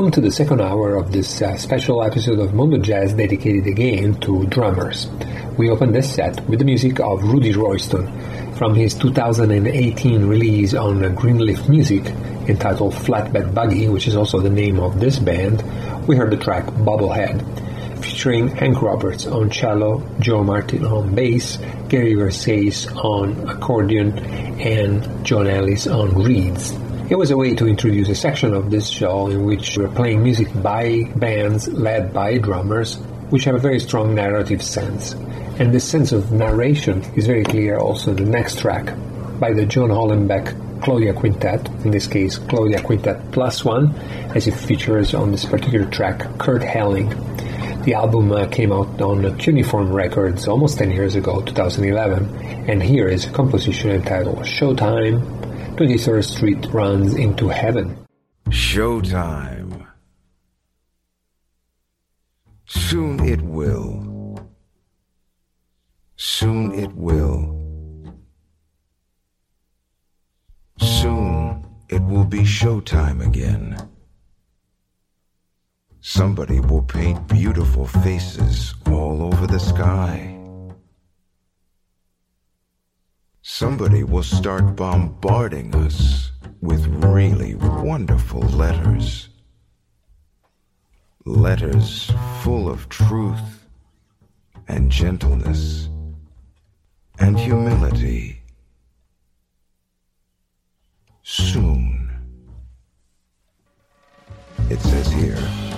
Welcome to the second hour of this uh, special episode of Mondo Jazz dedicated again to drummers. We open this set with the music of Rudy Royston from his 2018 release on Greenleaf Music entitled Flatbed Buggy, which is also the name of this band. We heard the track Bobblehead featuring Hank Roberts on cello, Joe Martin on bass, Gary Versace on accordion, and John Ellis on reeds. It was a way to introduce a section of this show in which we're playing music by bands led by drummers, which have a very strong narrative sense. And this sense of narration is very clear also in the next track by the John Hollenbeck Claudia Quintet, in this case Claudia Quintet Plus One, as it features on this particular track Kurt Elling. The album uh, came out on Cuneiform Records almost 10 years ago, 2011, and here is a composition entitled Showtime 23rd Street runs into heaven. Showtime. Soon it will. Soon it will. Soon it will be showtime again. Somebody will paint beautiful faces all over the sky. Somebody will start bombarding us with really wonderful letters. Letters full of truth and gentleness and humility. Soon. It says here.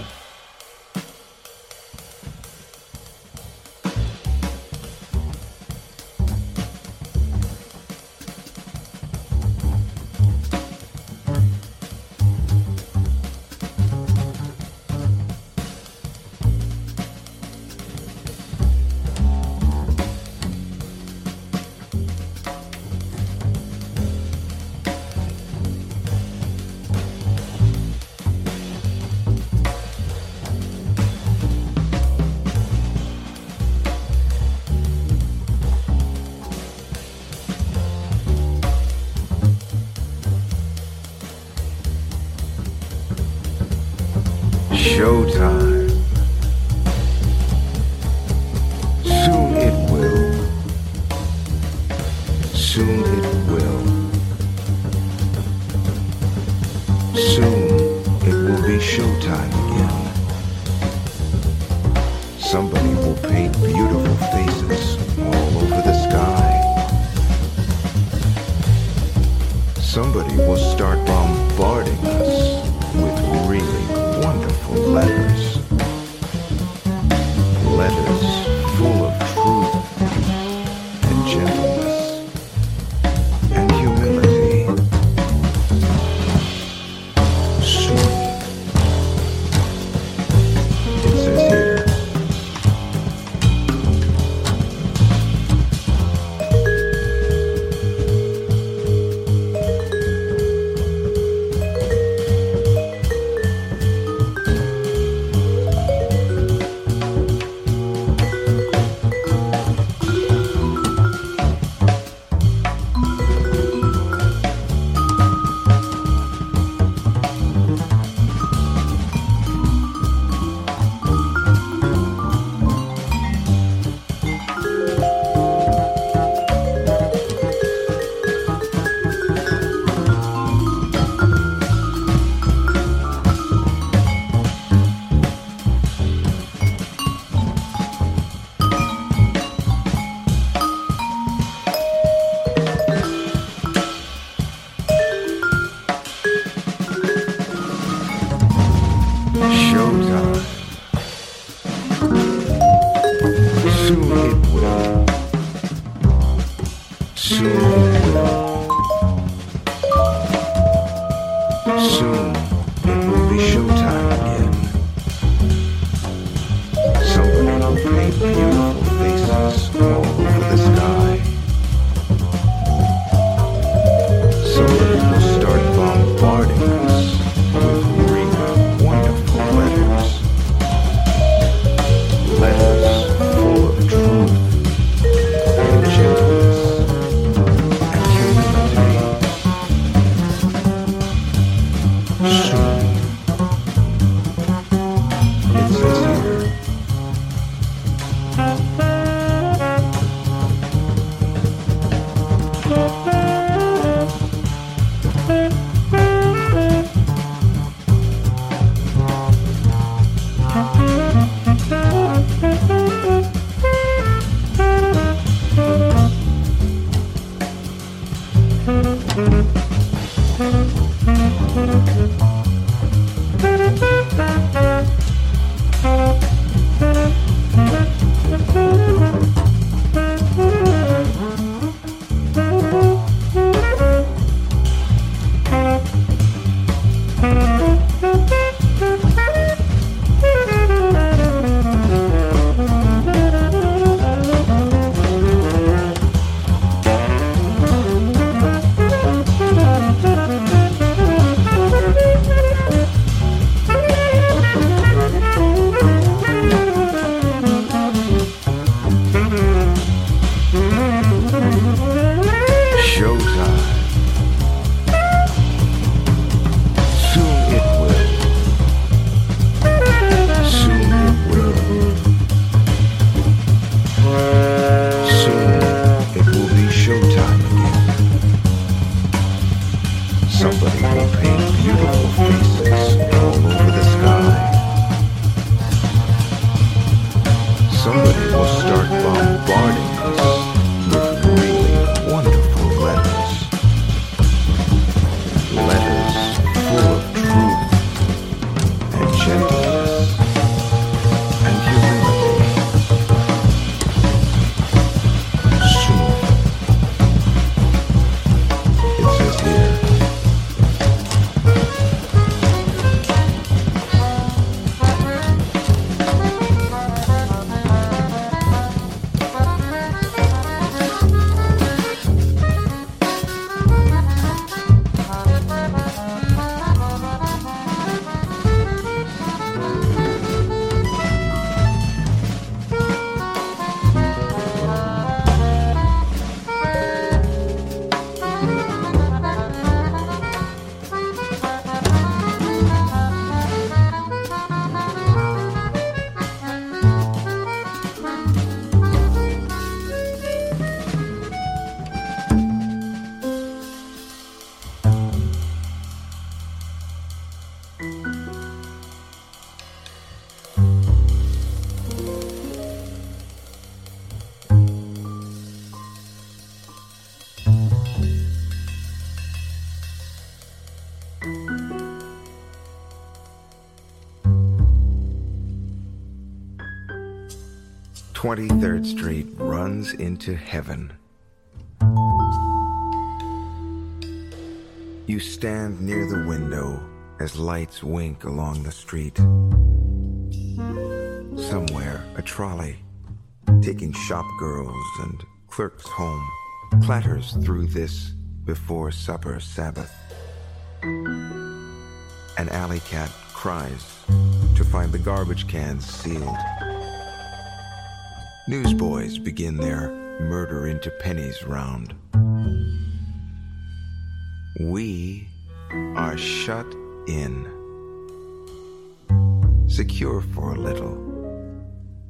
showtime. Soon it will. Soon it will. Soon it will be showtime again. Somebody will paint beautiful faces all over the sky. Somebody will start bombarding Bye. 23rd Street runs into heaven. You stand near the window as lights wink along the street. Somewhere, a trolley, taking shop girls and clerks home, clatters through this before supper Sabbath. An alley cat cries to find the garbage cans sealed. Newsboys begin their murder into pennies round. We are shut in, secure for a little,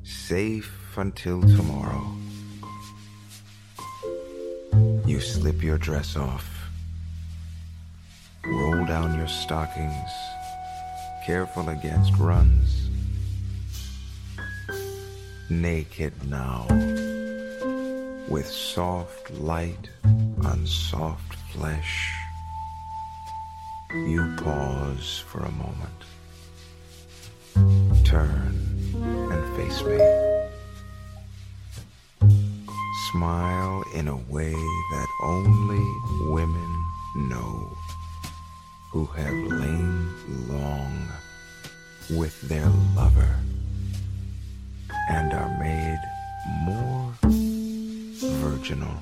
safe until tomorrow. You slip your dress off, roll down your stockings, careful against runs naked now, with soft light on soft flesh. You pause for a moment, turn and face me. Smile in a way that only women know who have lain long with their lover and are made more virginal.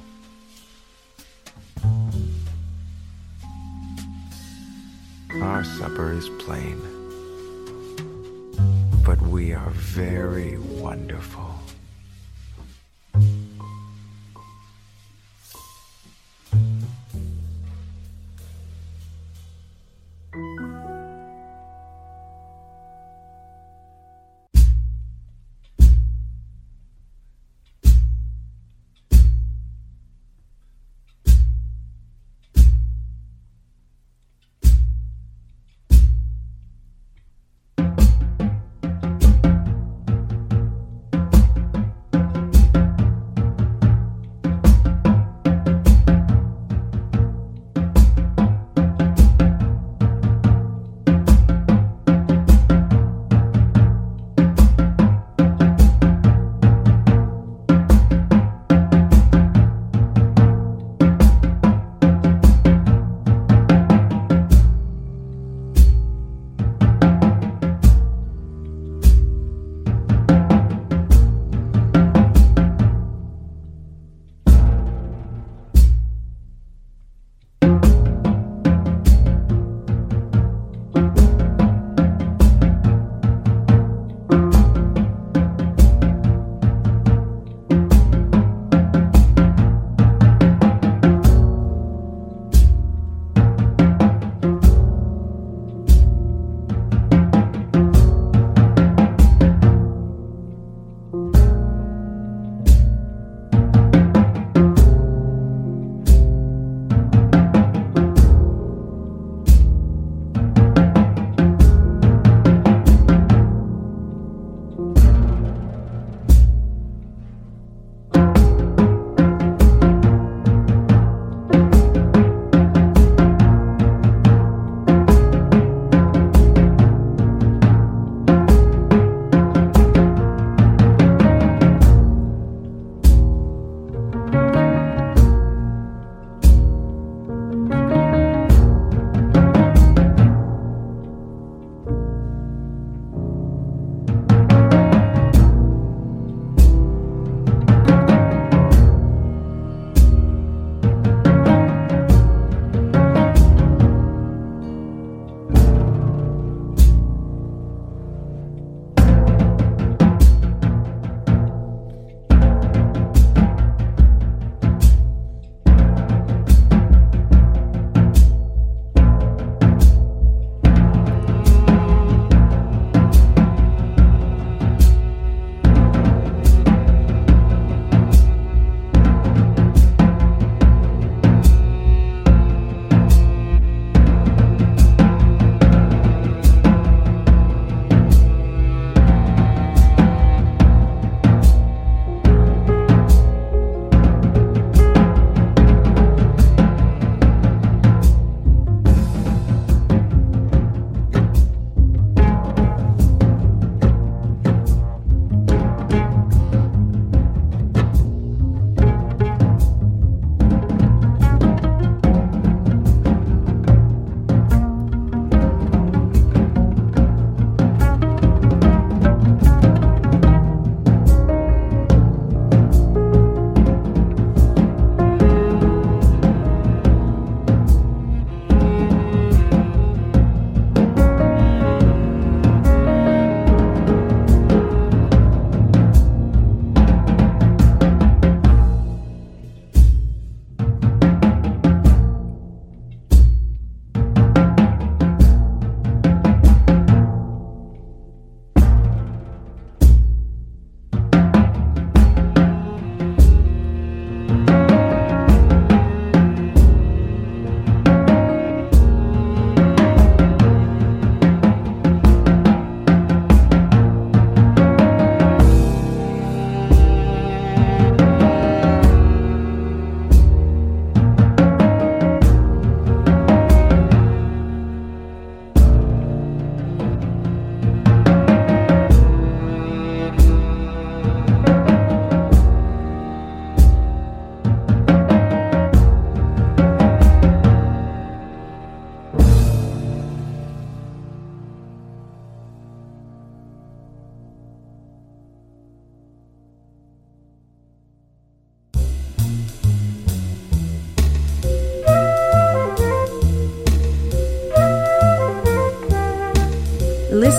Our supper is plain, but we are very wonderful.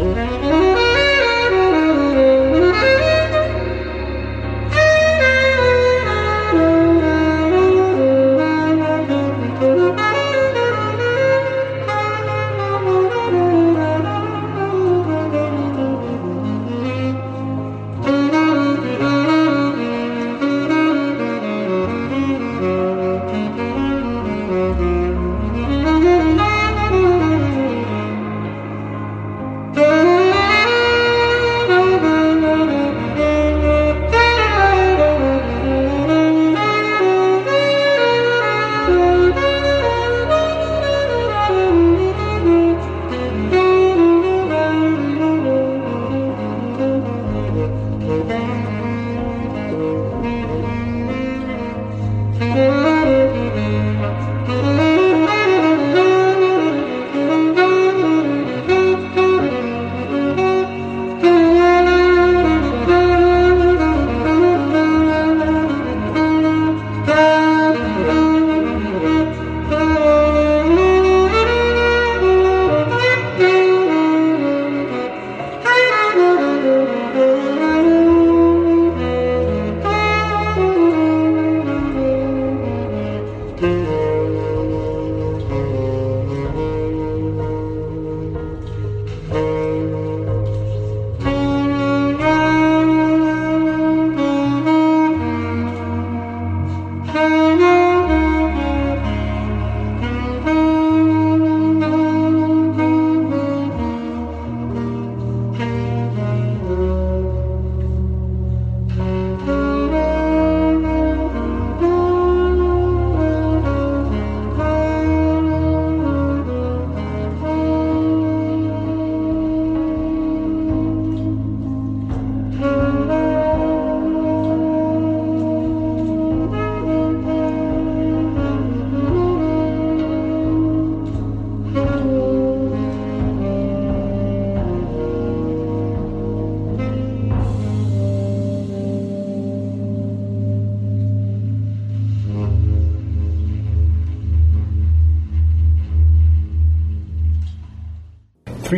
Mm-hmm.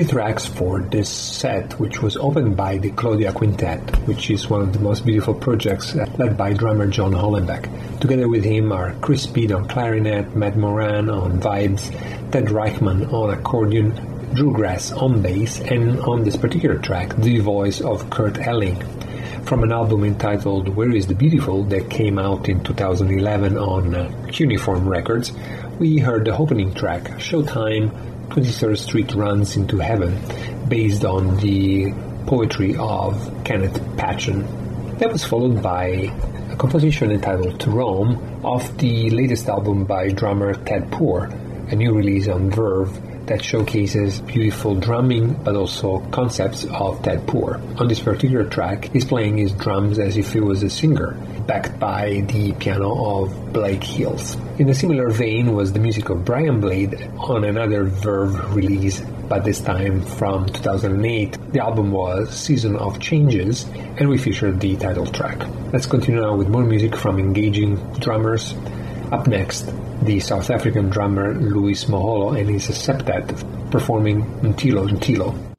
Three tracks for this set, which was opened by the Claudia Quintet, which is one of the most beautiful projects led by drummer John Hollenbeck. Together with him are Chris Speed on clarinet, Matt Moran on vibes, Ted Reichman on accordion, Drew Gress on bass, and on this particular track, the voice of Kurt Elling from an album entitled Where is the Beautiful that came out in 2011 on uh, Cuneiform Records, we heard the opening track, Showtime 23rd Street Runs into Heaven, based on the poetry of Kenneth Patchen. That was followed by a composition entitled To Rome off the latest album by drummer Ted Poor, a new release on Verve that showcases beautiful drumming but also concepts of Ted Poor. On this particular track, he's playing his drums as if he was a singer, backed by the piano of Blake Mills. In a similar vein was the music of Brian Blade on another Verve release, but this time from 2008. The album was Season of Changes, and we featured the title track. Let's continue now with more music from engaging drummers. Up next, the South African drummer Louis Moholo and his septet performing Ntilo Ntilo.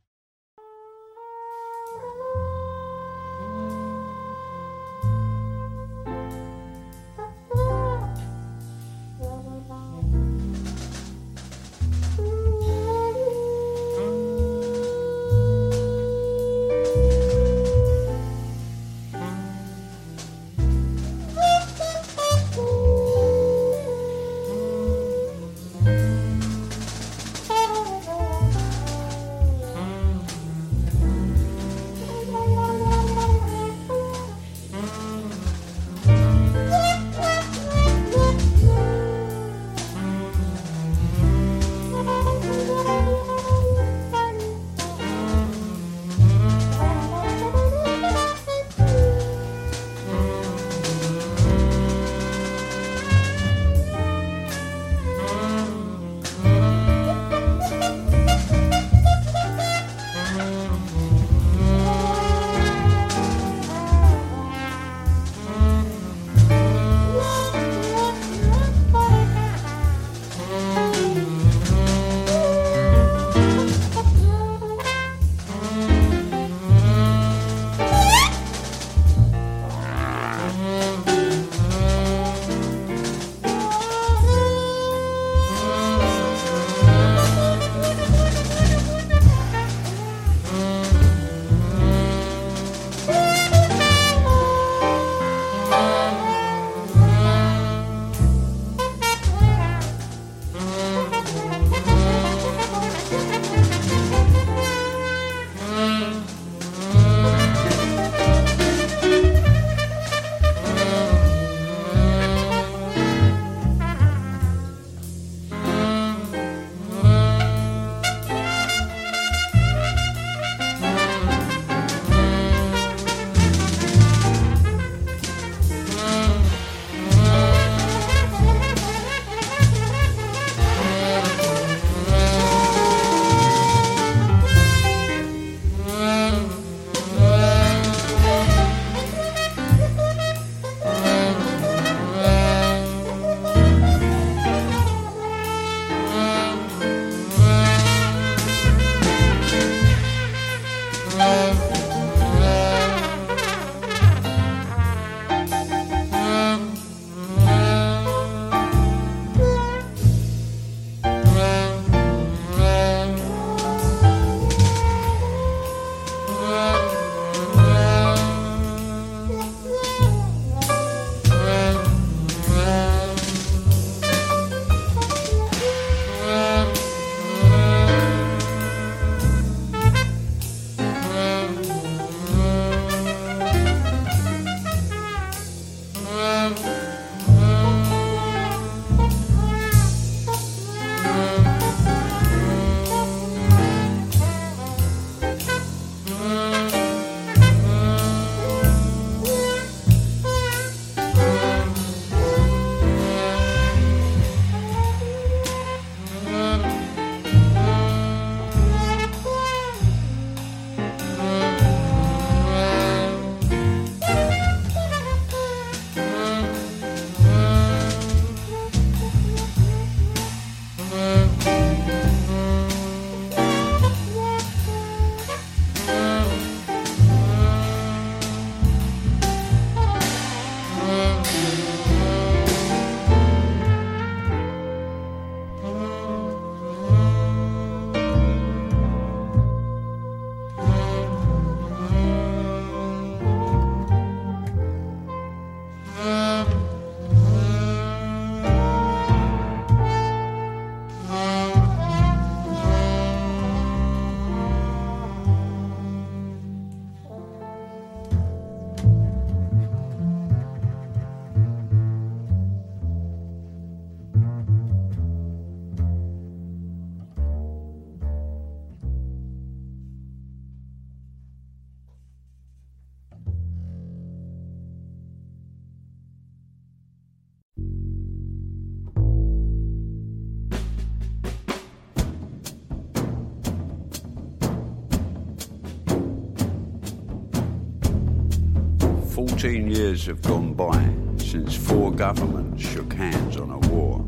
Fourteen years have gone by since four governments shook hands on a war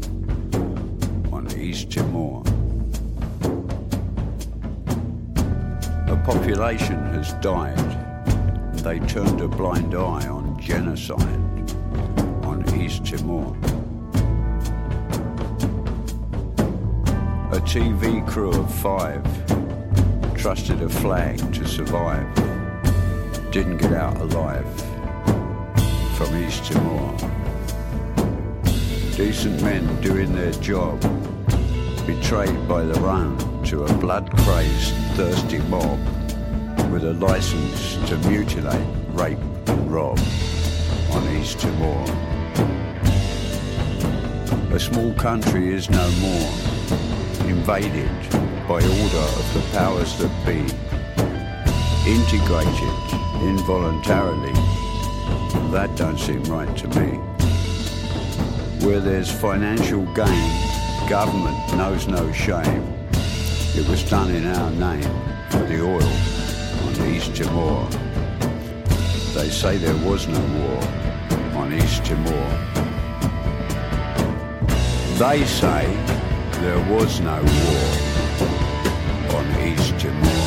on East Timor. A population has died. They turned a blind eye on genocide on East Timor. A TV crew of five trusted a flag to survive. Didn't get out alive from East Timor. Decent men doing their job, betrayed by the run to a blood-crazed, thirsty mob with a license to mutilate, rape and rob on East Timor. A small country is no more, invaded by order of the powers that be, integrated involuntarily. That don't seem right to me. Where there's financial gain, government knows no shame. It was done in our name for the oil on East Timor. They say there was no war on East Timor. They say there was no war on East Timor.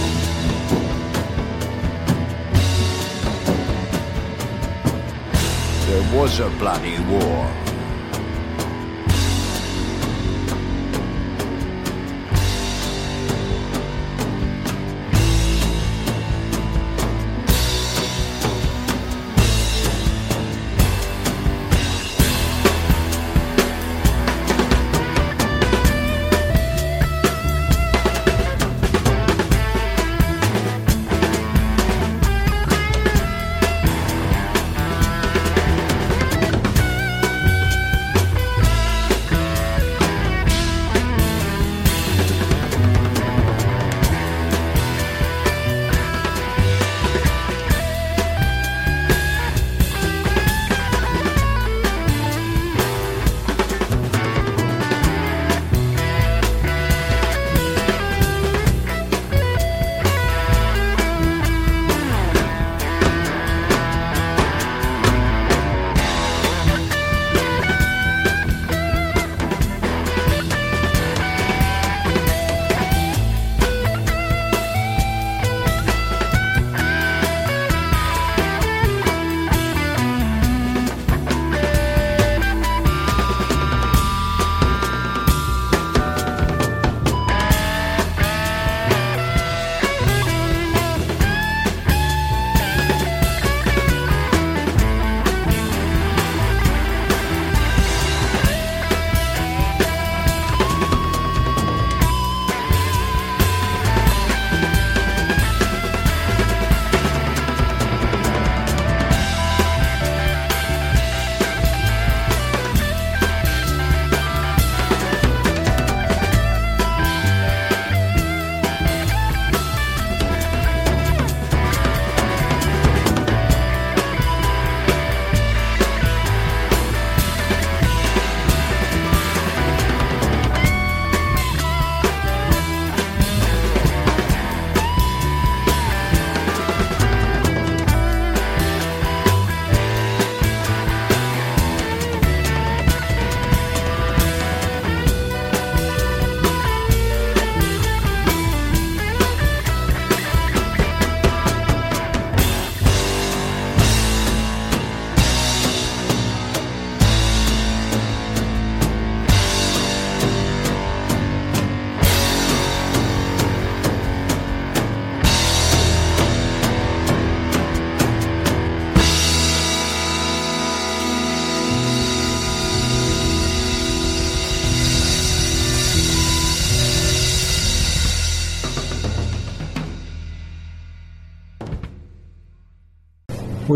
There was a bloody war.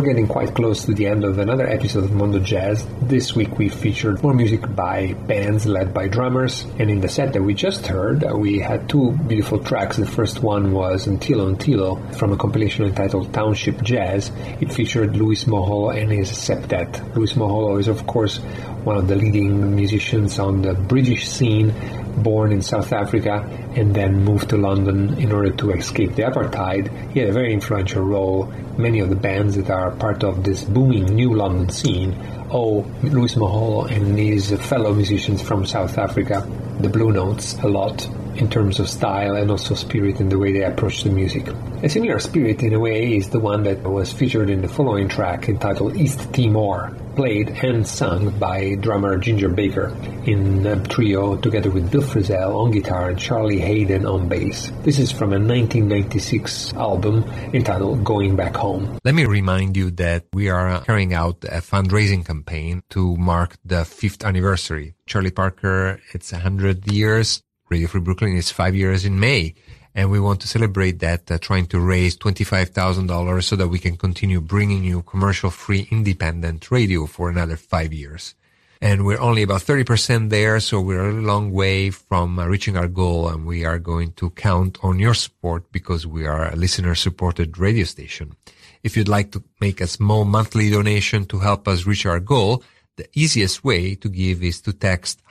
We're getting quite close to the end of another episode of Mondo Jazz. This week we featured more music by bands led by drummers, and in the set that we just heard, uh, we had two beautiful tracks. The first one was Antilo Antilo from a compilation entitled Township Jazz. It featured Louis Moholo and his septet. Louis Moholo is, of course, one of the leading musicians on the British scene born in South Africa and then moved to London in order to escape the apartheid. He had a very influential role. Many of the bands that are part of this booming new London scene owe Louis Moholo and his fellow musicians from South Africa, the Blue Notes, a lot in terms of style and also spirit in the way they approach the music. A similar spirit, in a way, is the one that was featured in the following track entitled East Timor, played and sung by drummer Ginger Baker in a trio together with Bill Frisell on guitar and Charlie Haden on bass. This is from a 1996 album entitled Going Back Home. Let me remind you that we are carrying out a fundraising campaign to mark the fifth anniversary. Charlie Parker, it's 100 years. Radio Free Brooklyn is five years in May and we want to celebrate that, uh, trying to raise $25,000 so that we can continue bringing you commercial-free independent radio for another five years. And we're only about 30% there, so we're a long way from uh, reaching our goal, and we are going to count on your support because we are a listener-supported radio station. If you'd like to make a small monthly donation to help us reach our goal, the easiest way to give is to text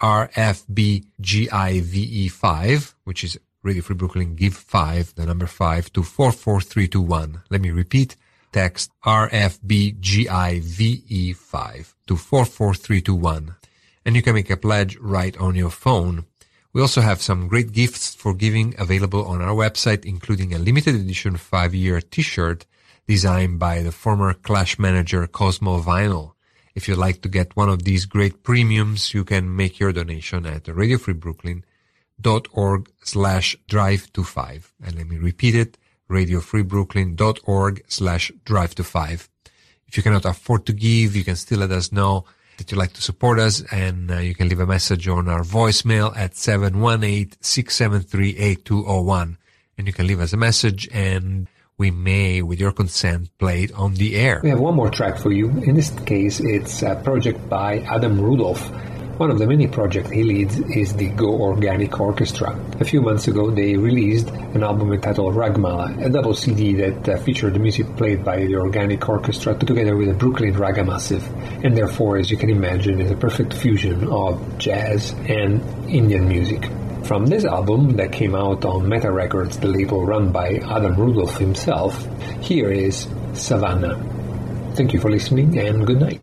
RFBGIVE5, which is Radio Free Brooklyn, give five, the number five to 44321. Let me repeat. Text RFBGIVE5 to 44321. And you can make a pledge right on your phone. We also have some great gifts for giving available on our website, including a limited edition five-year t-shirt designed by the former Clash manager Cosmo Vinyl. If you'd like to get one of these great premiums, you can make your donation at Radio Free Brooklyn radiofreebrooklyn.org slash drive to five. And let me repeat it, radiofreebrooklyn.org slash drive to five. If you cannot afford to give, you can still let us know that you'd like to support us and uh, you can leave a message on our voicemail at 718-673-8201 and you can leave us a message and we may, with your consent, play it on the air. We have one more track for you. In this case, it's a project by Adam Rudolph one of the many projects he leads is the Go Organic Orchestra. A few months ago, they released an album entitled Ragmala, a double CD that uh, featured the music played by the Organic Orchestra together with the Brooklyn Raga Massive, and therefore, as you can imagine, is a perfect fusion of jazz and Indian music. From this album that came out on Meta Records, the label run by Adam Rudolph himself, here is Savannah. Thank you for listening and good night.